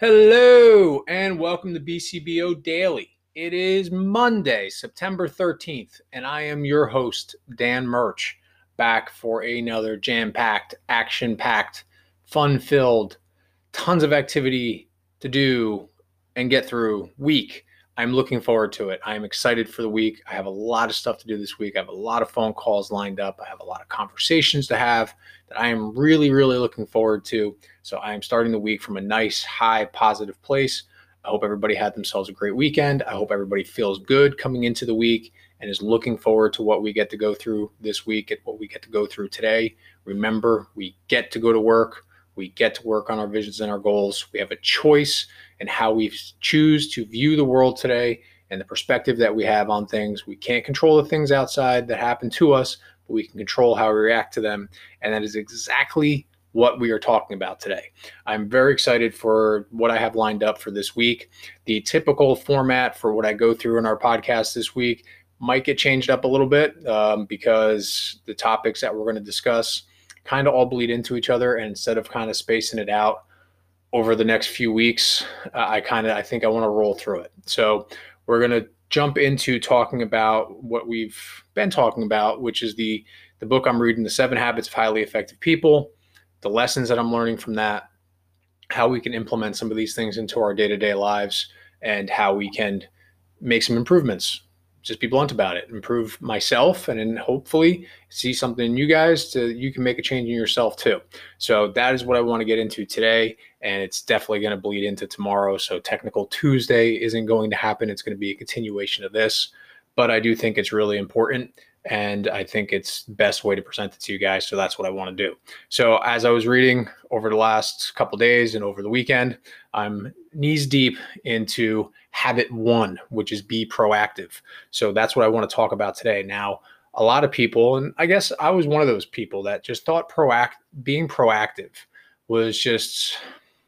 Hello and welcome to BCBO Daily. It is Monday, September 13th, and I am your host, Dan Murch, back for another jam packed, action packed, fun filled, tons of activity to do and get through week. I'm looking forward to it. I'm excited for the week. I have a lot of stuff to do this week. I have a lot of phone calls lined up. I have a lot of conversations to have that I am really, really looking forward to. So I am starting the week from a nice, high, positive place. I hope everybody had themselves a great weekend. I hope everybody feels good coming into the week and is looking forward to what we get to go through this week and what we get to go through today. Remember, we get to go to work. We get to work on our visions and our goals. We have a choice in how we choose to view the world today and the perspective that we have on things. We can't control the things outside that happen to us, but we can control how we react to them. And that is exactly what we are talking about today. I'm very excited for what I have lined up for this week. The typical format for what I go through in our podcast this week might get changed up a little bit um, because the topics that we're going to discuss kind of all bleed into each other. And instead of kind of spacing it out over the next few weeks, uh, I kind of I think I want to roll through it. So we're going to jump into talking about what we've been talking about, which is the the book I'm reading, The Seven Habits of Highly Effective People, the lessons that I'm learning from that, how we can implement some of these things into our day to day lives, and how we can make some improvements just be blunt about it, improve myself, and then hopefully see something in you guys to you can make a change in yourself too. So that is what I want to get into today, and it's definitely going to bleed into tomorrow. So technical Tuesday isn't going to happen; it's going to be a continuation of this, but I do think it's really important and I think it's best way to present it to you guys. So that's what I want to do. So as I was reading over the last couple days and over the weekend, I'm knees deep into habit one, which is be proactive. So that's what I want to talk about today. Now, a lot of people, and I guess I was one of those people that just thought proact being proactive was just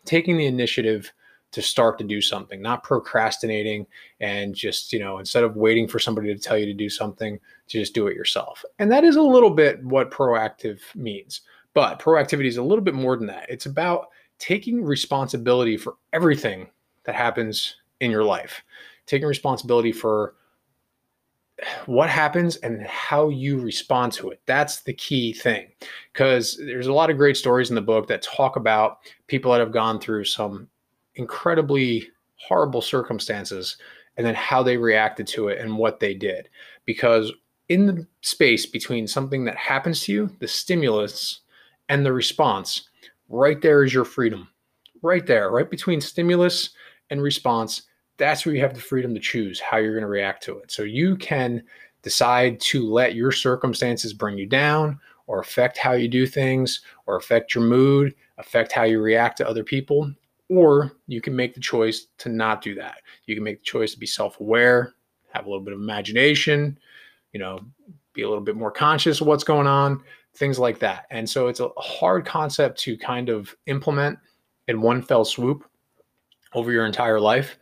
taking the initiative to start to do something, not procrastinating and just, you know, instead of waiting for somebody to tell you to do something, to just do it yourself. And that is a little bit what proactive means. But proactivity is a little bit more than that. It's about taking responsibility for everything that happens in your life, taking responsibility for what happens and how you respond to it. That's the key thing. Because there's a lot of great stories in the book that talk about people that have gone through some incredibly horrible circumstances and then how they reacted to it and what they did. Because in the space between something that happens to you, the stimulus, and the response, right there is your freedom. Right there, right between stimulus and response, that's where you have the freedom to choose how you're going to react to it. So you can decide to let your circumstances bring you down or affect how you do things or affect your mood, affect how you react to other people, or you can make the choice to not do that. You can make the choice to be self aware, have a little bit of imagination, you know, be a little bit more conscious of what's going on, things like that. And so it's a hard concept to kind of implement in one fell swoop over your entire life.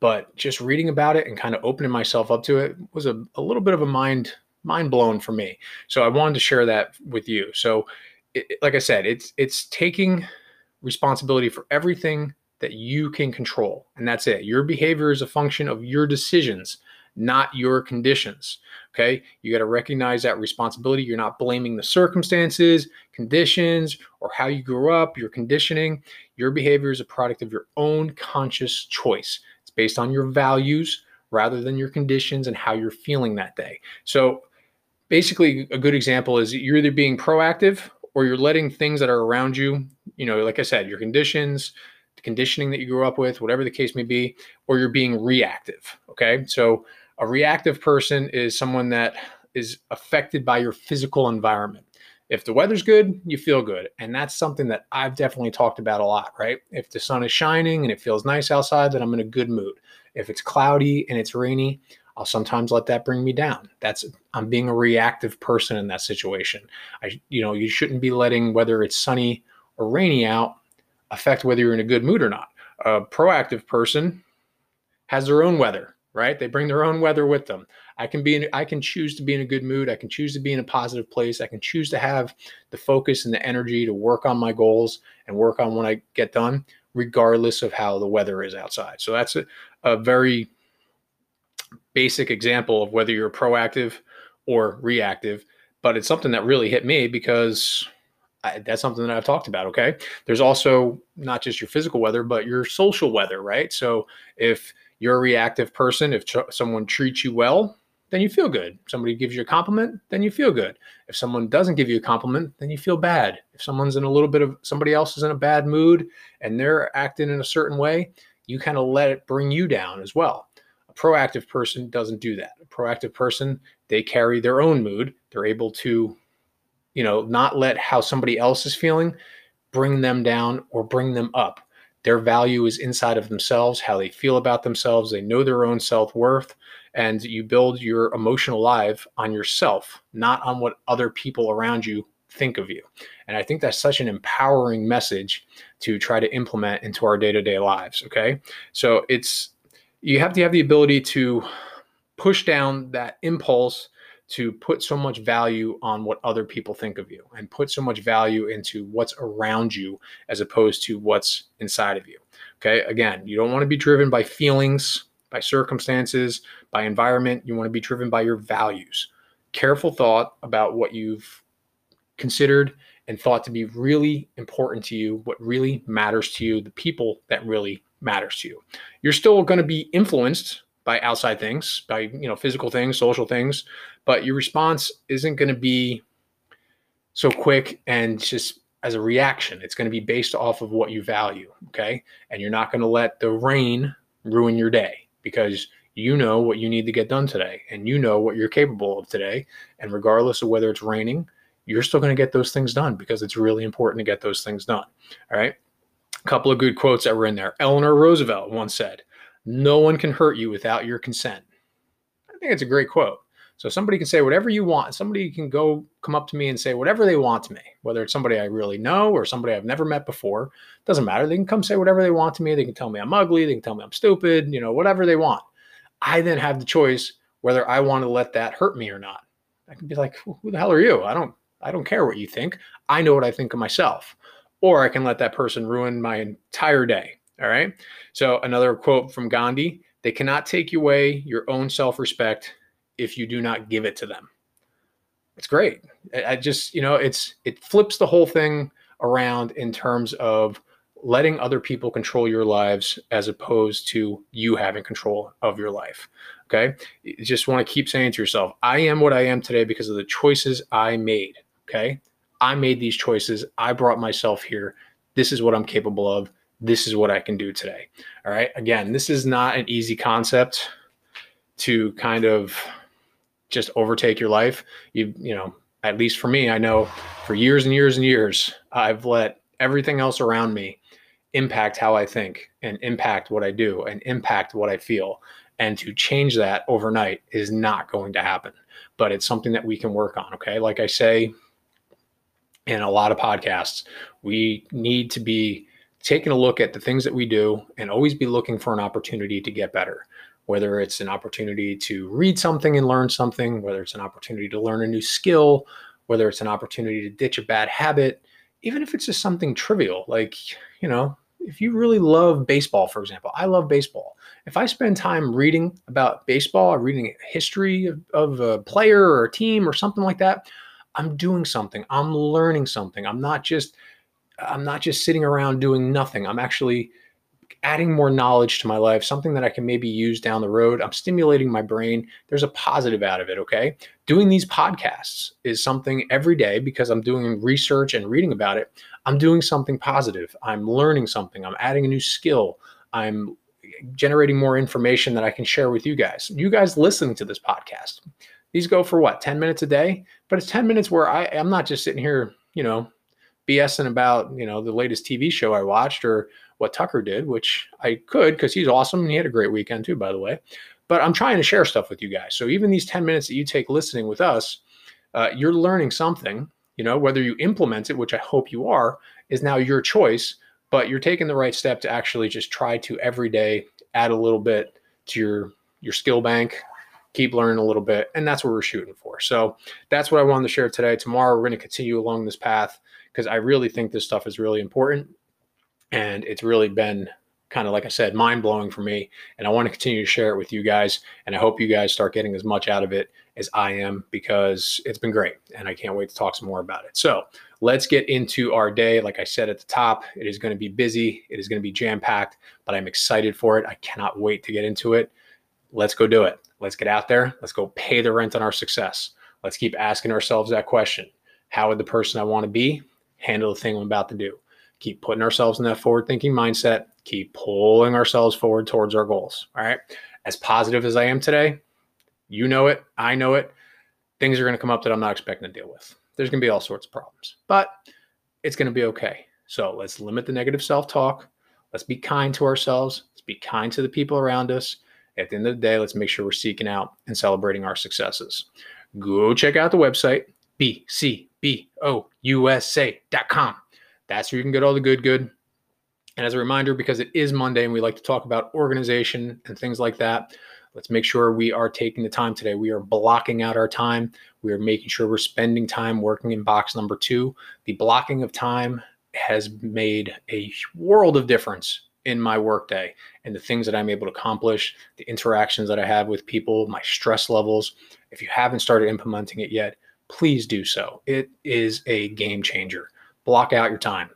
But just reading about it and kind of opening myself up to it was a, a little bit of a mind mind blown for me. So I wanted to share that with you. So it, like I said, it's it's taking responsibility for everything that you can control. And that's it. Your behavior is a function of your decisions, not your conditions. Okay. You got to recognize that responsibility. You're not blaming the circumstances, conditions, or how you grew up, your conditioning. Your behavior is a product of your own conscious choice. Based on your values rather than your conditions and how you're feeling that day. So, basically, a good example is you're either being proactive or you're letting things that are around you, you know, like I said, your conditions, the conditioning that you grew up with, whatever the case may be, or you're being reactive. Okay. So a reactive person is someone that is affected by your physical environment. If the weather's good, you feel good. And that's something that I've definitely talked about a lot, right? If the sun is shining and it feels nice outside, then I'm in a good mood. If it's cloudy and it's rainy, I'll sometimes let that bring me down. That's I'm being a reactive person in that situation. I you know, you shouldn't be letting whether it's sunny or rainy out affect whether you're in a good mood or not. A proactive person has their own weather, right? They bring their own weather with them. I can be in, I can choose to be in a good mood. I can choose to be in a positive place. I can choose to have the focus and the energy to work on my goals and work on what I get done regardless of how the weather is outside. So that's a, a very basic example of whether you're proactive or reactive. But it's something that really hit me because I, that's something that I've talked about. Okay. There's also not just your physical weather, but your social weather, right? So if you're a reactive person, if someone treats you well, then you feel good. If somebody gives you a compliment, then you feel good. If someone doesn't give you a compliment, then you feel bad. If someone's in a little bit of somebody else is in a bad mood and they're acting in a certain way, you kind of let it bring you down as well. A proactive person doesn't do that. A proactive person, they carry their own mood. They're able to, you know, not let how somebody else is feeling bring them down or bring them up. Their value is inside of themselves, how they feel about themselves. They know their own self worth and you build your emotional life on yourself, not on what other people around you think of you. And I think that's such an empowering message to try to implement into our day to day lives. Okay. So it's, you have to have the ability to push down that impulse to put so much value on what other people think of you and put so much value into what's around you as opposed to what's inside of you. Okay. Again, you don't want to be driven by feelings by circumstances, by environment. You want to be driven by your values. Careful thought about what you've considered and thought to be really important to you, what really matters to you, the people that really matters to you. You're still going to be influenced by outside things, by you know physical things, social things, but your response isn't going to be so quick and just as a reaction. It's going to be based off of what you value, okay? And you're not going to let the rain ruin your day because you know what you need to get done today and you know what you're capable of today. And regardless of whether it's raining, you're still going to get those things done because it's really important to get those things done. All right. A couple of good quotes that were in there. Eleanor Roosevelt once said, No one can hurt you without your consent. I think it's a great quote. So somebody can say whatever you want. Somebody can go come up to me and say whatever they want to me, whether it's somebody I really know or somebody I've never met before. Doesn't matter. They can come say whatever they want to me. They can tell me I'm ugly. They can tell me I'm stupid. You know, whatever they want. I then have the choice whether I want to let that hurt me or not. I can be like, who the hell are you? I don't. I don't care what you think. I know what I think of myself. Or I can let that person ruin my entire day. All right. So another quote from Gandhi: "They cannot take away your own self-respect." If you do not give it to them. It's great. I just, you know, it's it flips the whole thing around in terms of letting other people control your lives as opposed to you having control of your life. Okay. You just want to keep saying to yourself, I am what I am today because of the choices I made. Okay. I made these choices. I brought myself here. This is what I'm capable of. This is what I can do today. All right. Again, this is not an easy concept to kind of just overtake your life. You you know, at least for me, I know for years and years and years, I've let everything else around me impact how I think and impact what I do and impact what I feel. And to change that overnight is not going to happen, but it's something that we can work on. Okay. Like I say in a lot of podcasts, we need to be taking a look at the things that we do and always be looking for an opportunity to get better whether it's an opportunity to read something and learn something, whether it's an opportunity to learn a new skill, whether it's an opportunity to ditch a bad habit, even if it's just something trivial, like, you know, if you really love baseball, for example, I love baseball. If I spend time reading about baseball, reading history of, of a player or a team or something like that, I'm doing something. I'm learning something. I'm not just I'm not just sitting around doing nothing. I'm actually adding more knowledge to my life, something that I can maybe use down the road. I'm stimulating my brain. There's a positive out of it, okay? Doing these podcasts is something every day because I'm doing research and reading about it. I'm doing something positive. I'm learning something. I'm adding a new skill. I'm generating more information that I can share with you guys. You guys listening to this podcast. These go for what, 10 minutes a day? But it's 10 minutes where I, I'm not just sitting here, you know, BSing about, you know, the latest TV show I watched or what Tucker did, which I could because he's awesome and he had a great weekend too, by the way. But I'm trying to share stuff with you guys. So even these 10 minutes that you take listening with us, uh, you're learning something. You know, whether you implement it, which I hope you are, is now your choice. But you're taking the right step to actually just try to every day add a little bit to your your skill bank, keep learning a little bit, and that's what we're shooting for. So that's what I wanted to share today. Tomorrow we're going to continue along this path because I really think this stuff is really important And it's really been kind of like I said, mind blowing for me. And I want to continue to share it with you guys. And I hope you guys start getting as much out of it as I am because it's been great. And I can't wait to talk some more about it. So let's get into our day. Like I said at the top, it is going to be busy, it is going to be jam packed, but I'm excited for it. I cannot wait to get into it. Let's go do it. Let's get out there. Let's go pay the rent on our success. Let's keep asking ourselves that question How would the person I want to be handle the thing I'm about to do? Keep putting ourselves in that forward thinking mindset keep pulling ourselves forward towards our goals. All right. As positive as I am today, you know it, I know it. Things are going to come up that I'm not expecting to deal with. There's going to be all sorts of problems, but it's going to be okay. So let's limit the negative self talk. Let's be kind to ourselves. Let's be kind to the people around us. At the end of the day, let's make sure we're seeking out and celebrating our successes. Go check out the website, bcbousa.com. That's where you can get all the good, good and as a reminder, because it is Monday and we like to talk about organization and things like that, let's make sure we are taking the time today. We are blocking out our time. We are making sure we're spending time working in box number two. The blocking of time has made a world of difference in my workday and the things that I'm able to accomplish, the interactions that I have with people, my stress levels. If you haven't started implementing it yet, please do so. It is a game changer. Block out your time.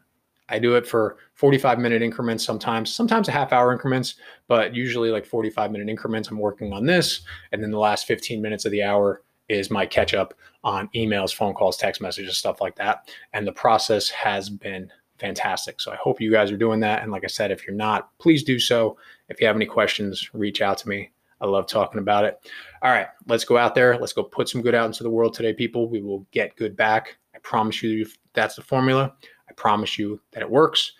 I do it for 45 minute increments sometimes, sometimes a half hour increments, but usually like 45 minute increments. I'm working on this. And then the last 15 minutes of the hour is my catch up on emails, phone calls, text messages, stuff like that. And the process has been fantastic. So I hope you guys are doing that. And like I said, if you're not, please do so. If you have any questions, reach out to me. I love talking about it. All right, let's go out there. Let's go put some good out into the world today, people. We will get good back. Promise you that's the formula. I promise you that it works.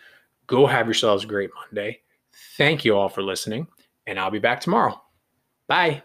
Go have yourselves a great Monday. Thank you all for listening, and I'll be back tomorrow. Bye.